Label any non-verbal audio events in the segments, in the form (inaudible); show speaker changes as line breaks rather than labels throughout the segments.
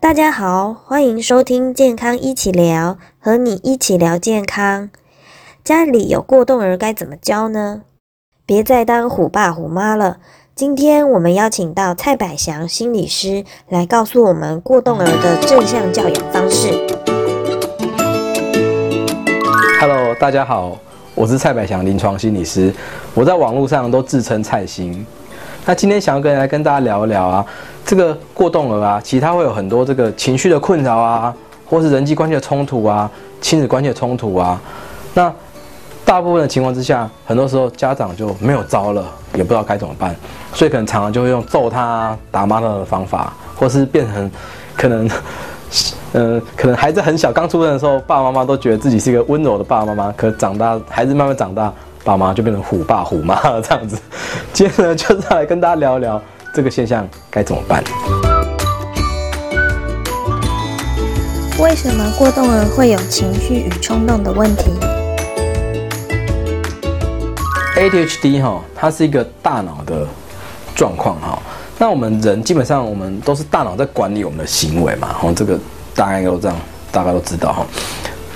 大家好，欢迎收听健康一起聊，和你一起聊健康。家里有过动儿该怎么教呢？别再当虎爸虎妈了。今天我们邀请到蔡百祥心理师来告诉我们过动儿的正向教养方式。
Hello，大家好，我是蔡百祥临床心理师，我在网络上都自称蔡心。那今天想要跟来跟大家聊一聊啊，这个过动儿啊，其他会有很多这个情绪的困扰啊，或是人际关系的冲突啊，亲子关系的冲突啊。那大部分的情况之下，很多时候家长就没有招了，也不知道该怎么办，所以可能常常就会用揍他、打骂他的方法，或是变成 (laughs) 可能，(laughs) 呃，可能孩子很小刚出生的时候，爸爸妈妈都觉得自己是一个温柔的爸爸妈妈，可长大孩子慢慢长大。爸妈就变成虎爸虎妈 (laughs) 这样子，今天呢就是来跟大家聊一聊这个现象该怎么办。
为什么过动儿会有情绪与冲动的问题
？ADHD 哈，它是一个大脑的状况哈。那我们人基本上我们都是大脑在管理我们的行为嘛，哈，这个大概都这样，大家都知道哈。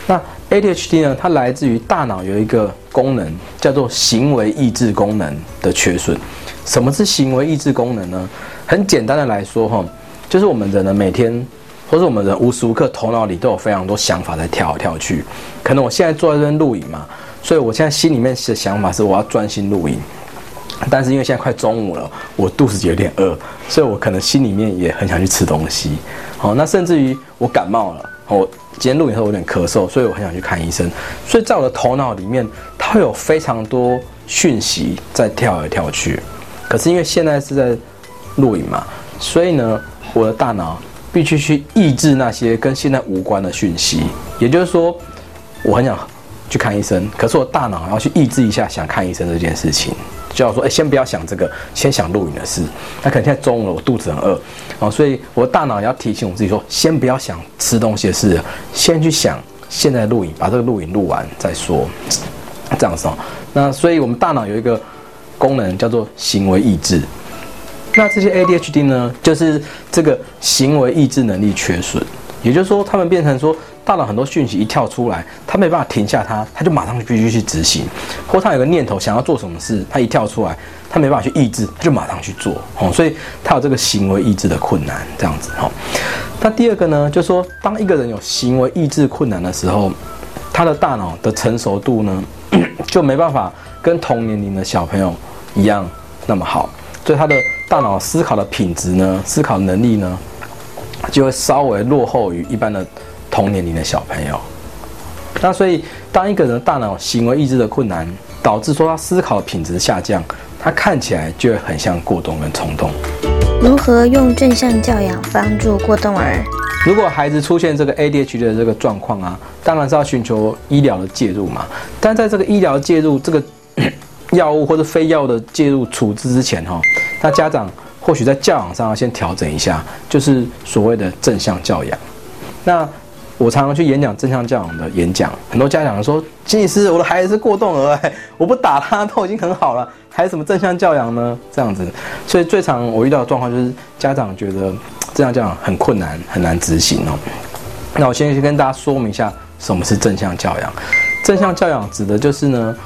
那 ADHD 呢？它来自于大脑有一个功能叫做行为抑制功能的缺损。什么是行为抑制功能呢？很简单的来说，哈，就是我们人呢每天，或者我们人无时无刻头脑里都有非常多想法在跳来跳去。可能我现在坐在这边录影嘛，所以我现在心里面的想法是我要专心录影。但是因为现在快中午了，我肚子有点饿，所以我可能心里面也很想去吃东西。好，那甚至于我感冒了。我今天录影后有点咳嗽，所以我很想去看医生。所以在我的头脑里面，它会有非常多讯息在跳来跳去。可是因为现在是在录影嘛，所以呢，我的大脑必须去抑制那些跟现在无关的讯息。也就是说，我很想去看医生，可是我大脑要去抑制一下想看医生这件事情。就要说，哎，先不要想这个，先想录影的事。那可能现在中午了，我肚子很饿，哦，所以我的大脑要提醒我自己说，先不要想吃东西的事，先去想现在录影，把这个录影录完再说。这样子哦。那所以我们大脑有一个功能叫做行为抑制。那这些 ADHD 呢，就是这个行为抑制能力缺损，也就是说，他们变成说。大脑很多讯息一跳出来，他没办法停下它，他就马上必须去执行。或他有个念头想要做什么事，他一跳出来，他没办法去抑制，他就马上去做。哦，所以他有这个行为抑制的困难，这样子。哈，那第二个呢，就是说，当一个人有行为抑制困难的时候，他的大脑的成熟度呢，(coughs) 就没办法跟同年龄的小朋友一样那么好，所以他的大脑思考的品质呢，思考能力呢，就会稍微落后于一般的。同年龄的小朋友，那所以当一个人大脑行为抑制的困难，导致说他思考品质下降，他看起来就会很像过动跟冲动。
如何用正向教养帮助过动儿？
如果孩子出现这个 ADHD 的这个状况啊，当然是要寻求医疗的介入嘛。但在这个医疗介入这个 (coughs) 药物或者非药的介入处置之前哈，那家长或许在教养上要先调整一下，就是所谓的正向教养。那我常常去演讲正向教养的演讲，很多家长说：“金医师，我的孩子是过动儿，我不打他都已经很好了，还有什么正向教养呢？”这样子，所以最常我遇到的状况就是家长觉得正向教养很困难，很难执行哦。那我先去跟大家说明一下什么是正向教养。正向教养指的就是呢，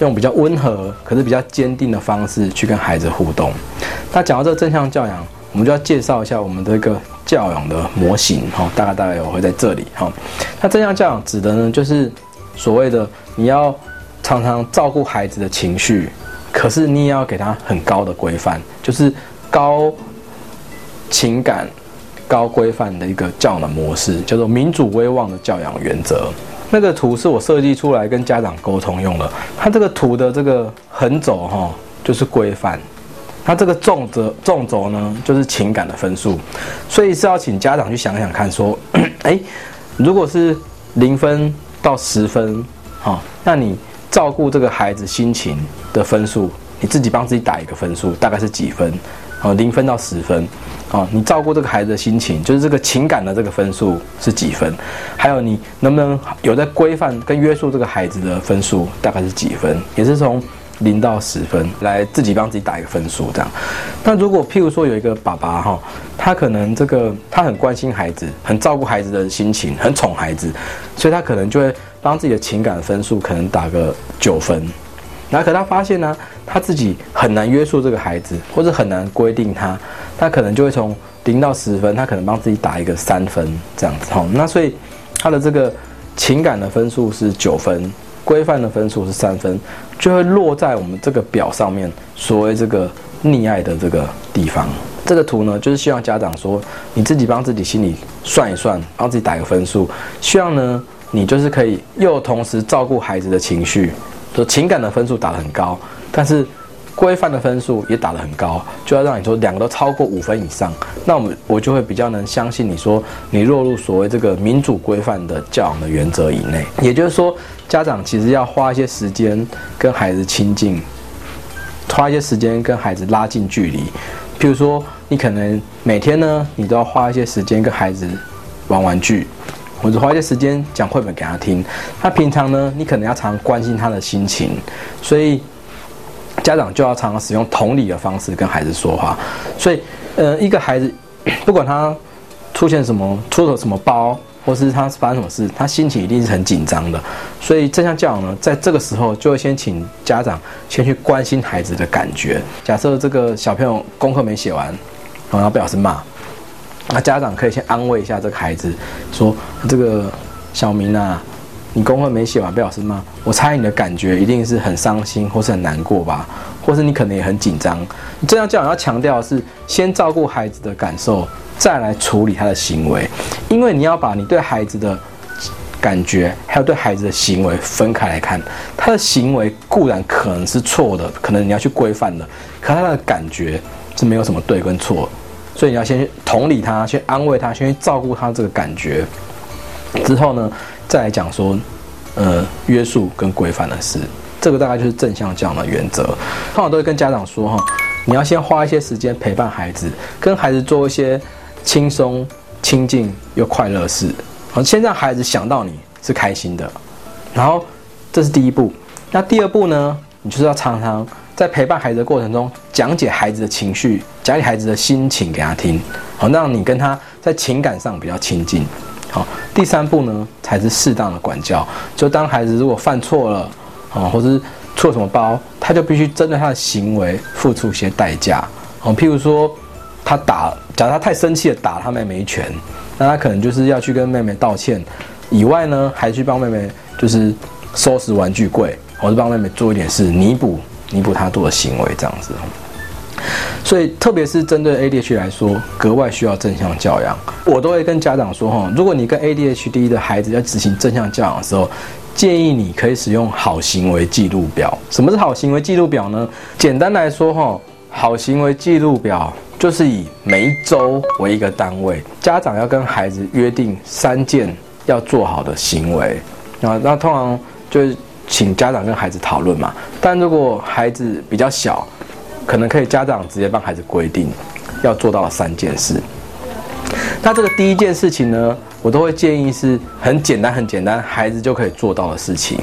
用比较温和可是比较坚定的方式去跟孩子互动。那讲到这个正向教养，我们就要介绍一下我们的一个。教养的模型，哈，大概大概我会在这里，哈。那正向教养指的呢，就是所谓的你要常常照顾孩子的情绪，可是你也要给他很高的规范，就是高情感、高规范的一个教养的模式，叫做民主威望的教养原则。那个图是我设计出来跟家长沟通用的，它这个图的这个横轴，哈，就是规范。那这个纵轴纵轴呢，就是情感的分数，所以是要请家长去想想看，说，哎，如果是零分到十分，哈，那你照顾这个孩子心情的分数，你自己帮自己打一个分数，大概是几分？啊，零分到十分，啊，你照顾这个孩子的心情，就是这个情感的这个分数是几分？还有你能不能有在规范跟约束这个孩子的分数，大概是几分？也是从。零到十分，来自己帮自己打一个分数这样。那如果譬如说有一个爸爸哈，他可能这个他很关心孩子，很照顾孩子的心情，很宠孩子，所以他可能就会帮自己的情感分数可能打个九分。然后可他发现呢，他自己很难约束这个孩子，或者很难规定他，他可能就会从零到十分，他可能帮自己打一个三分这样子哈。那所以他的这个情感的分数是九分，规范的分数是三分，就会落在我们这个表上面所谓这个溺爱的这个地方。这个图呢，就是希望家长说，你自己帮自己心里算一算，帮自己打一个分数，希望呢，你就是可以又同时照顾孩子的情绪。就情感的分数打得很高，但是规范的分数也打得很高，就要让你说两个都超过五分以上，那我们我就会比较能相信你说你落入所谓这个民主规范的教养的原则以内。也就是说，家长其实要花一些时间跟孩子亲近，花一些时间跟孩子拉近距离。譬如说，你可能每天呢，你都要花一些时间跟孩子玩玩具。或者花一些时间讲绘本给他听，他平常呢，你可能要常关心他的心情，所以家长就要常常使用同理的方式跟孩子说话。所以，呃，一个孩子不管他出现什么出了什么包，或是他发生什么事，他心情一定是很紧张的。所以正向教养呢，在这个时候就会先请家长先去关心孩子的感觉。假设这个小朋友功课没写完，然后被老师骂。那家长可以先安慰一下这个孩子，说：“这个小明啊，你功课没写完被老师骂，我猜你的感觉一定是很伤心或是很难过吧，或是你可能也很紧张。这样教养要强调的是，先照顾孩子的感受，再来处理他的行为，因为你要把你对孩子的感觉还有对孩子的行为分开来看。他的行为固然可能是错的，可能你要去规范的，可他的感觉是没有什么对跟错。”所以你要先去同理他，去安慰他，先去照顾他这个感觉，之后呢，再来讲说，呃，约束跟规范的事，这个大概就是正向教养的原则。通常都会跟家长说哈，你要先花一些时间陪伴孩子，跟孩子做一些轻松、亲近又快乐的事，好，先让孩子想到你是开心的。然后这是第一步，那第二步呢，你就是要常常。在陪伴孩子的过程中，讲解孩子的情绪，讲解孩子的心情给他听，好，让你跟他在情感上比较亲近。好，第三步呢，才是适当的管教。就当孩子如果犯错了，啊，或是错什么包，他就必须针对他的行为付出一些代价。好，譬如说他打，假如他太生气的打他妹妹一拳，那他可能就是要去跟妹妹道歉，以外呢，还去帮妹妹就是收拾玩具柜，或者帮妹妹做一点事弥补。弥补他做的行为，这样子，所以特别是针对 ADHD 来说，格外需要正向教养。我都会跟家长说，哈，如果你跟 ADHD 的孩子要执行正向教养的时候，建议你可以使用好行为记录表。什么是好行为记录表呢？简单来说，哈，好行为记录表就是以每一周为一个单位，家长要跟孩子约定三件要做好的行为，啊，那通常就是。请家长跟孩子讨论嘛，但如果孩子比较小，可能可以家长直接帮孩子规定要做到三件事。那这个第一件事情呢，我都会建议是很简单、很简单，孩子就可以做到的事情，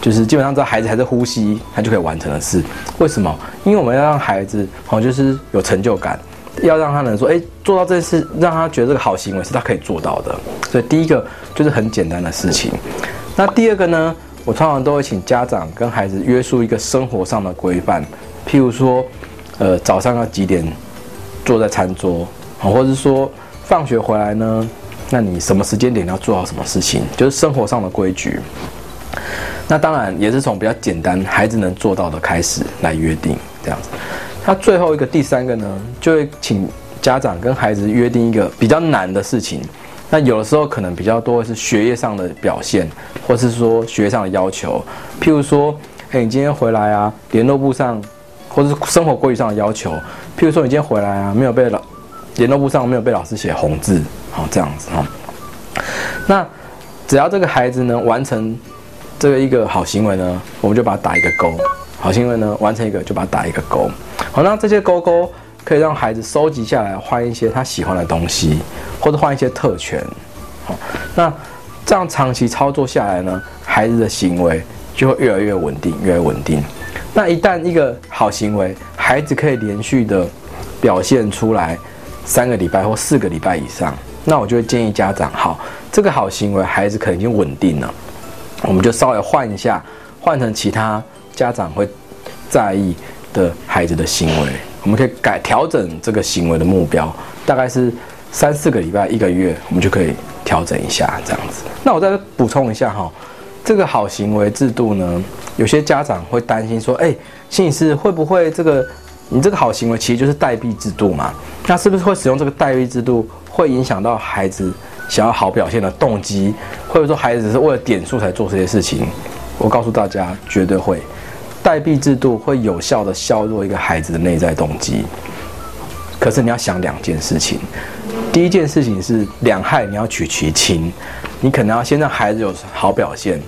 就是基本上知道孩子还在呼吸，他就可以完成的事。为什么？因为我们要让孩子哦，就是有成就感，要让他能说，哎，做到这件事，让他觉得这个好行为是他可以做到的。所以第一个就是很简单的事情。那第二个呢？我通常都会请家长跟孩子约束一个生活上的规范，譬如说，呃，早上要几点坐在餐桌，或者是说放学回来呢，那你什么时间点要做好什么事情，就是生活上的规矩。那当然也是从比较简单孩子能做到的开始来约定这样子。那最后一个第三个呢，就会请家长跟孩子约定一个比较难的事情。那有的时候可能比较多是学业上的表现，或是说学业上的要求，譬如说，哎，你今天回来啊，联络簿上，或是生活规矩上的要求，譬如说你今天回来啊，没有被老联络簿上没有被老师写红字，好这样子哈。那只要这个孩子呢完成这个一个好行为呢，我们就把它打一个勾。好行为呢完成一个就把它打一个勾。好，那这些勾勾。可以让孩子收集下来，换一些他喜欢的东西，或者换一些特权。好，那这样长期操作下来呢，孩子的行为就会越来越稳定，越来越稳定。那一旦一个好行为，孩子可以连续的表现出来三个礼拜或四个礼拜以上，那我就会建议家长，好，这个好行为孩子可能已经稳定了，我们就稍微换一下，换成其他家长会在意的孩子的行为，我们可以改调整这个行为的目标，大概是三四个礼拜、一个月，我们就可以调整一下这样子。那我再补充一下哈。这个好行为制度呢，有些家长会担心说：“哎，心理师会不会这个你这个好行为其实就是代币制度嘛？那是不是会使用这个代币制度会影响到孩子想要好表现的动机？或者说孩子只是为了点数才做这些事情？”我告诉大家，绝对会，代币制度会有效的削弱一个孩子的内在动机。可是你要想两件事情，第一件事情是两害你要取其轻。你可能要先让孩子有好表现，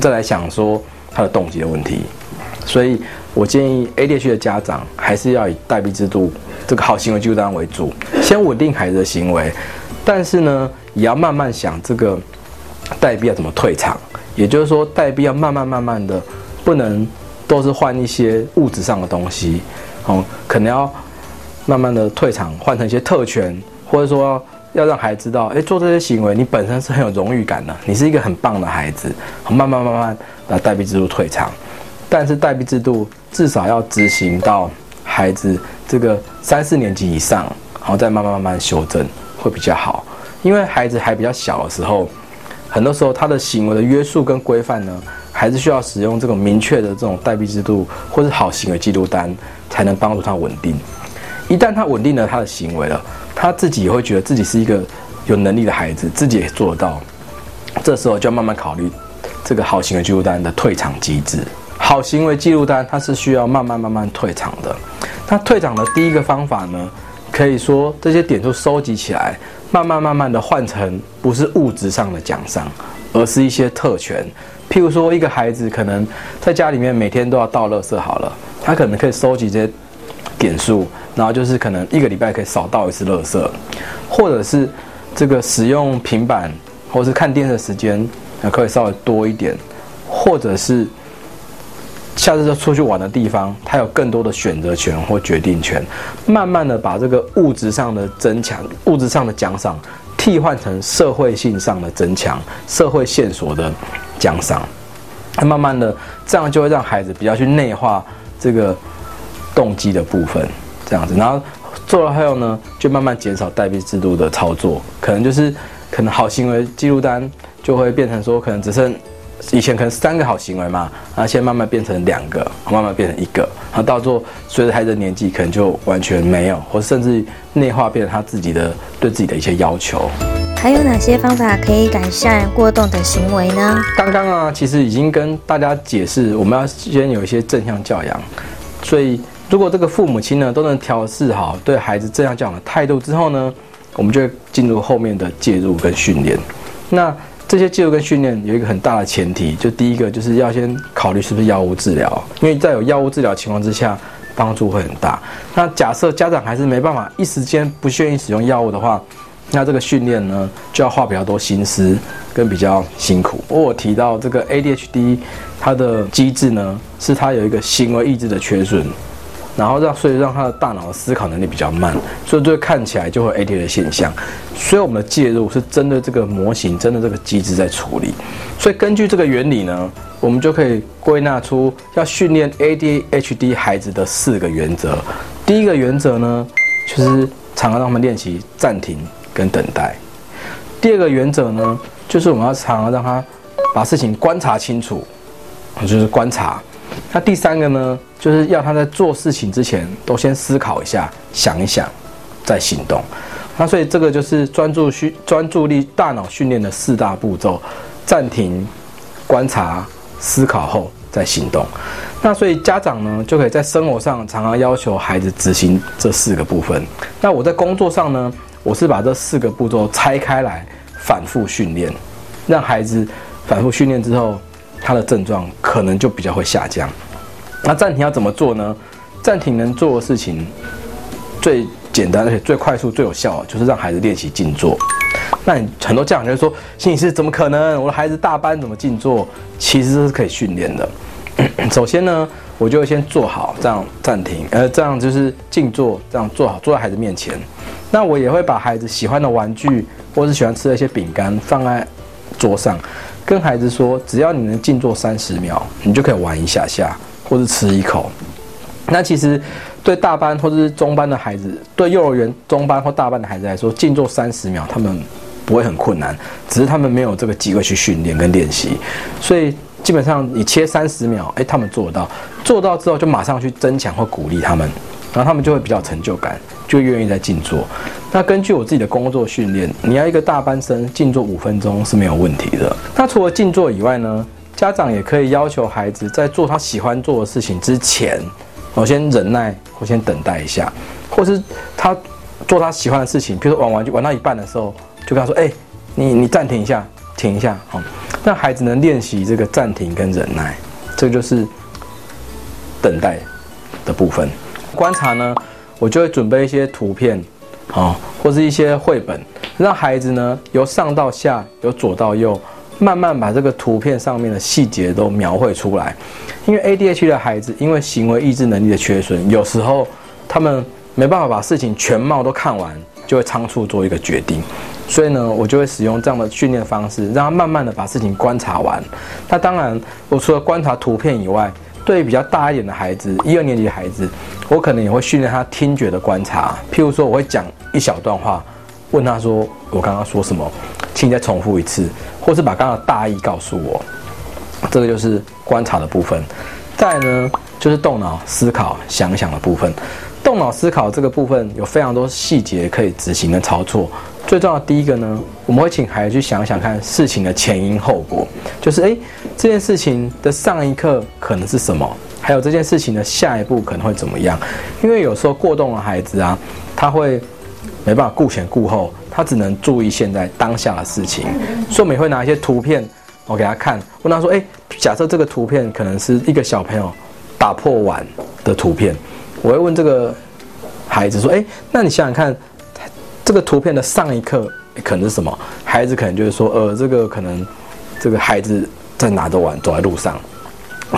再来想说他的动机的问题。所以我建议 ADH 的家长还是要以代币制度这个好行为记录单为主，先稳定孩子的行为，但是呢，也要慢慢想这个代币要怎么退场。也就是说，代币要慢慢慢慢的，不能都是换一些物质上的东西，哦，可能要慢慢的退场，换成一些特权，或者说。要让孩子知道，哎，做这些行为，你本身是很有荣誉感的，你是一个很棒的孩子。慢慢慢慢把代币制度退场，但是代币制度至少要执行到孩子这个三四年级以上，然后再慢慢慢慢修正会比较好。因为孩子还比较小的时候，很多时候他的行为的约束跟规范呢，还是需要使用这种明确的这种代币制度或是好行为记录单，才能帮助他稳定。一旦他稳定了他的行为了。他自己也会觉得自己是一个有能力的孩子，自己也做得到。这时候就要慢慢考虑这个好行为记录单的退场机制。好行为记录单它是需要慢慢慢慢退场的。那退场的第一个方法呢，可以说这些点数收集起来，慢慢慢慢的换成不是物质上的奖赏，而是一些特权。譬如说，一个孩子可能在家里面每天都要倒垃圾，好了，他可能可以收集这些点数。然后就是可能一个礼拜可以少倒一次垃圾，或者是这个使用平板或是看电视的时间可以稍微多一点，或者是下次就出去玩的地方，他有更多的选择权或决定权。慢慢的把这个物质上的增强、物质上的奖赏替换成社会性上的增强、社会线索的奖赏。慢慢的这样就会让孩子比较去内化这个动机的部分。这样子，然后做了后呢，就慢慢减少代币制度的操作，可能就是可能好行为记录单就会变成说，可能只剩以前可能三个好行为嘛，然后现在慢慢变成两个，慢慢变成一个，然后到做随着孩子的年纪，可能就完全没有，或甚至内化变成他自己的对自己的一些要求。
还有哪些方法可以改善过动的行为呢？
刚刚啊，其实已经跟大家解释，我们要先有一些正向教养，所以。如果这个父母亲呢都能调试好对孩子这样讲的态度之后呢，我们就会进入后面的介入跟训练。那这些介入跟训练有一个很大的前提，就第一个就是要先考虑是不是药物治疗，因为在有药物治疗情况之下，帮助会很大。那假设家长还是没办法一时间不愿意使用药物的话，那这个训练呢就要花比较多心思跟比较辛苦。我提到这个 ADHD 它的机制呢，是它有一个行为意志的缺损。然后让，所以让他的大脑思考能力比较慢，所以就会看起来就会 AD 的现象。所以我们的介入是针对这个模型，针对这个机制在处理。所以根据这个原理呢，我们就可以归纳出要训练 ADHD 孩子的四个原则。第一个原则呢，就是常常让他们练习暂停跟等待。第二个原则呢，就是我们要常常让他把事情观察清楚，就是观察。那第三个呢，就是要他在做事情之前都先思考一下，想一想，再行动。那所以这个就是专注训专注力大脑训练的四大步骤：暂停、观察、思考后再行动。那所以家长呢，就可以在生活上常常要求孩子执行这四个部分。那我在工作上呢，我是把这四个步骤拆开来反复训练，让孩子反复训练之后。他的症状可能就比较会下降。那暂停要怎么做呢？暂停能做的事情最简单而且最快速、最有效，就是让孩子练习静坐。那你很多家长就说：“心理师怎么可能？我的孩子大班怎么静坐？”其实是可以训练的。(clears throat) 首先呢，我就先做好这样暂停，呃，这样就是静坐，这样做好坐在孩子面前。那我也会把孩子喜欢的玩具或是喜欢吃的一些饼干放在桌上，跟孩子说，只要你能静坐三十秒，你就可以玩一下下，或是吃一口。那其实对大班或者是中班的孩子，对幼儿园中班或大班的孩子来说，静坐三十秒他们不会很困难，只是他们没有这个机会去训练跟练习，所以基本上你切三十秒，诶，他们做得到，做到之后就马上去增强或鼓励他们，然后他们就会比较成就感，就愿意在静坐。那根据我自己的工作训练，你要一个大班生静坐五分钟是没有问题的。那除了静坐以外呢，家长也可以要求孩子在做他喜欢做的事情之前。我先忍耐，我先等待一下，或是他做他喜欢的事情，比如说玩玩具玩到一半的时候，就跟他说：“哎，你你暂停一下，停一下。”好，让孩子能练习这个暂停跟忍耐，这就是等待的部分。观察呢，我就会准备一些图片，啊，或是一些绘本，让孩子呢由上到下，由左到右。慢慢把这个图片上面的细节都描绘出来，因为 ADHD 的孩子因为行为抑制能力的缺损，有时候他们没办法把事情全貌都看完，就会仓促做一个决定。所以呢，我就会使用这样的训练方式，让他慢慢的把事情观察完。那当然，我除了观察图片以外，对于比较大一点的孩子，一二年级的孩子，我可能也会训练他听觉的观察。譬如说，我会讲一小段话，问他说：“我刚刚说什么？”请你再重复一次，或是把刚刚的大意告诉我。这个就是观察的部分。再呢，就是动脑思考、想想的部分。动脑思考这个部分有非常多细节可以执行的操作。最重要的第一个呢，我们会请孩子去想想看事情的前因后果，就是诶，这件事情的上一刻可能是什么，还有这件事情的下一步可能会怎么样。因为有时候过动的孩子啊，他会没办法顾前顾后。他只能注意现在当下的事情，所以我们也会拿一些图片，我给他看，问他说：“哎，假设这个图片可能是一个小朋友打破碗的图片，我会问这个孩子说：‘哎，那你想想看，这个图片的上一刻可能是什么？’孩子可能就是说：‘呃，这个可能这个孩子在拿着碗走在路上，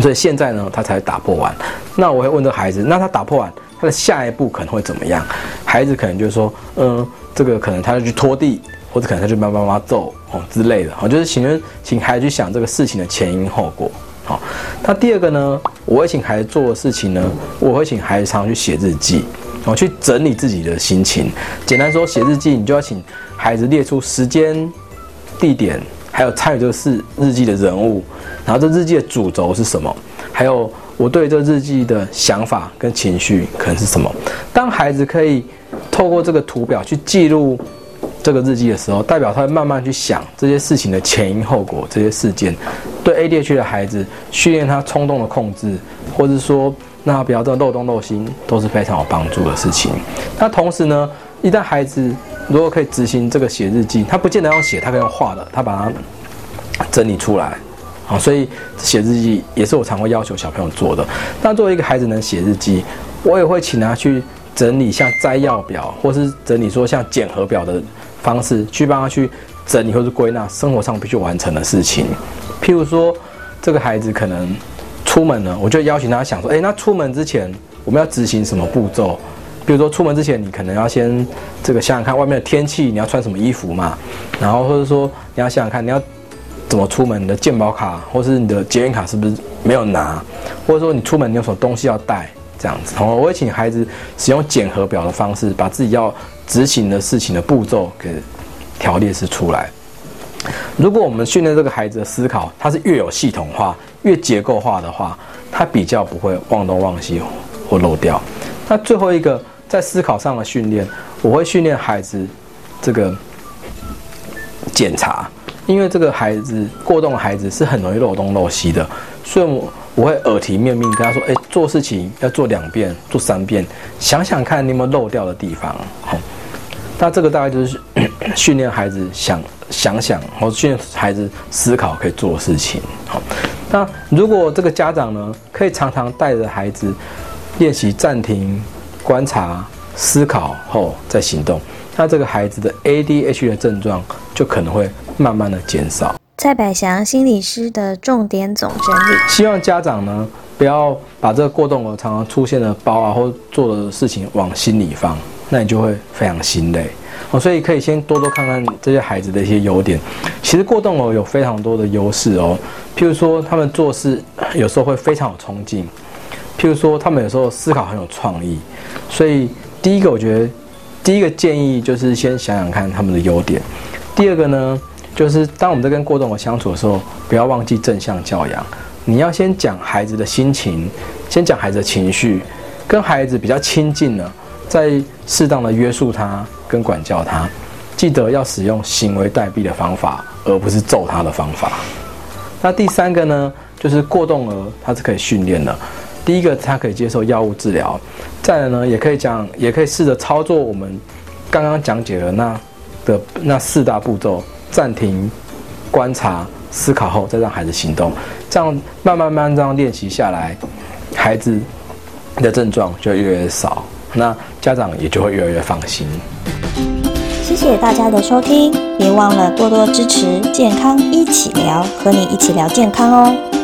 所以现在呢，他才打破碗。’那我会问这孩子：‘那他打破碗，他的下一步可能会怎么样？’孩子可能就是说：‘嗯。’这个可能他要去拖地，或者可能他就妈妈妈揍哦之类的，好，就是请请孩子去想这个事情的前因后果。好，那第二个呢，我会请孩子做的事情呢，我会请孩子常常去写日记，哦，去整理自己的心情。简单说，写日记，你就要请孩子列出时间、地点，还有参与这个事日记的人物，然后这日记的主轴是什么，还有我对这日记的想法跟情绪可能是什么。当孩子可以。透过这个图表去记录这个日记的时候，代表他会慢慢去想这些事情的前因后果，这些事件对 ADHD 的孩子训练他冲动的控制，或者说让他不要这漏洞漏心，都是非常有帮助的事情。那同时呢，一旦孩子如果可以执行这个写日记，他不见得要写，他可以用画的，他把它整理出来啊。所以写日记也是我常会要求小朋友做的。那作为一个孩子能写日记，我也会请他去。整理像摘要表，或是整理说像检核表的方式，去帮他去整理或是归纳生活上必须完成的事情。譬如说，这个孩子可能出门了，我就邀请他想说，哎，那出门之前我们要执行什么步骤？比如说出门之前，你可能要先这个想想看外面的天气，你要穿什么衣服嘛？然后或者说你要想想看你要怎么出门，你的健保卡或是你的捷运卡是不是没有拿？或者说你出门你有什么东西要带？这样子，我会请孩子使用检核表的方式，把自己要执行的事情的步骤给条列式出来。如果我们训练这个孩子的思考，他是越有系统化、越结构化的话，他比较不会忘东忘西或漏掉。那最后一个在思考上的训练，我会训练孩子这个检查，因为这个孩子过动的孩子是很容易漏东漏西的，所以我。我会耳提面命跟他说：“哎，做事情要做两遍，做三遍，想想看你有没有漏掉的地方。”好，那这个大概就是 (coughs) 训练孩子想想想，或训练孩子思考可以做的事情。好，那如果这个家长呢，可以常常带着孩子练习暂停、观察、思考后再行动，那这个孩子的 ADHD 的症状就可能会慢慢的减少。
蔡百祥心理师的重点总整理，
希望家长呢不要把这个过动儿常常出现的包啊或做的事情往心里放，那你就会非常心累哦。所以可以先多多看看这些孩子的一些优点。其实过动儿有非常多的优势哦，譬如说他们做事有时候会非常有冲劲，譬如说他们有时候思考很有创意。所以第一个我觉得。第一个建议就是先想想看他们的优点。第二个呢，就是当我们在跟过动儿相处的时候，不要忘记正向教养。你要先讲孩子的心情，先讲孩子的情绪，跟孩子比较亲近了，再适当的约束他跟管教他。记得要使用行为代币的方法，而不是揍他的方法。那第三个呢，就是过动儿他是可以训练的。第一个，他可以接受药物治疗；再来呢，也可以讲，也可以试着操作我们刚刚讲解的那的那四大步骤：暂停、观察、思考后，再让孩子行动。这样慢慢慢这样练习下来，孩子的症状就越来越少，那家长也就会越来越放心。
谢谢大家的收听，别忘了多多支持健康一起聊，和你一起聊健康哦。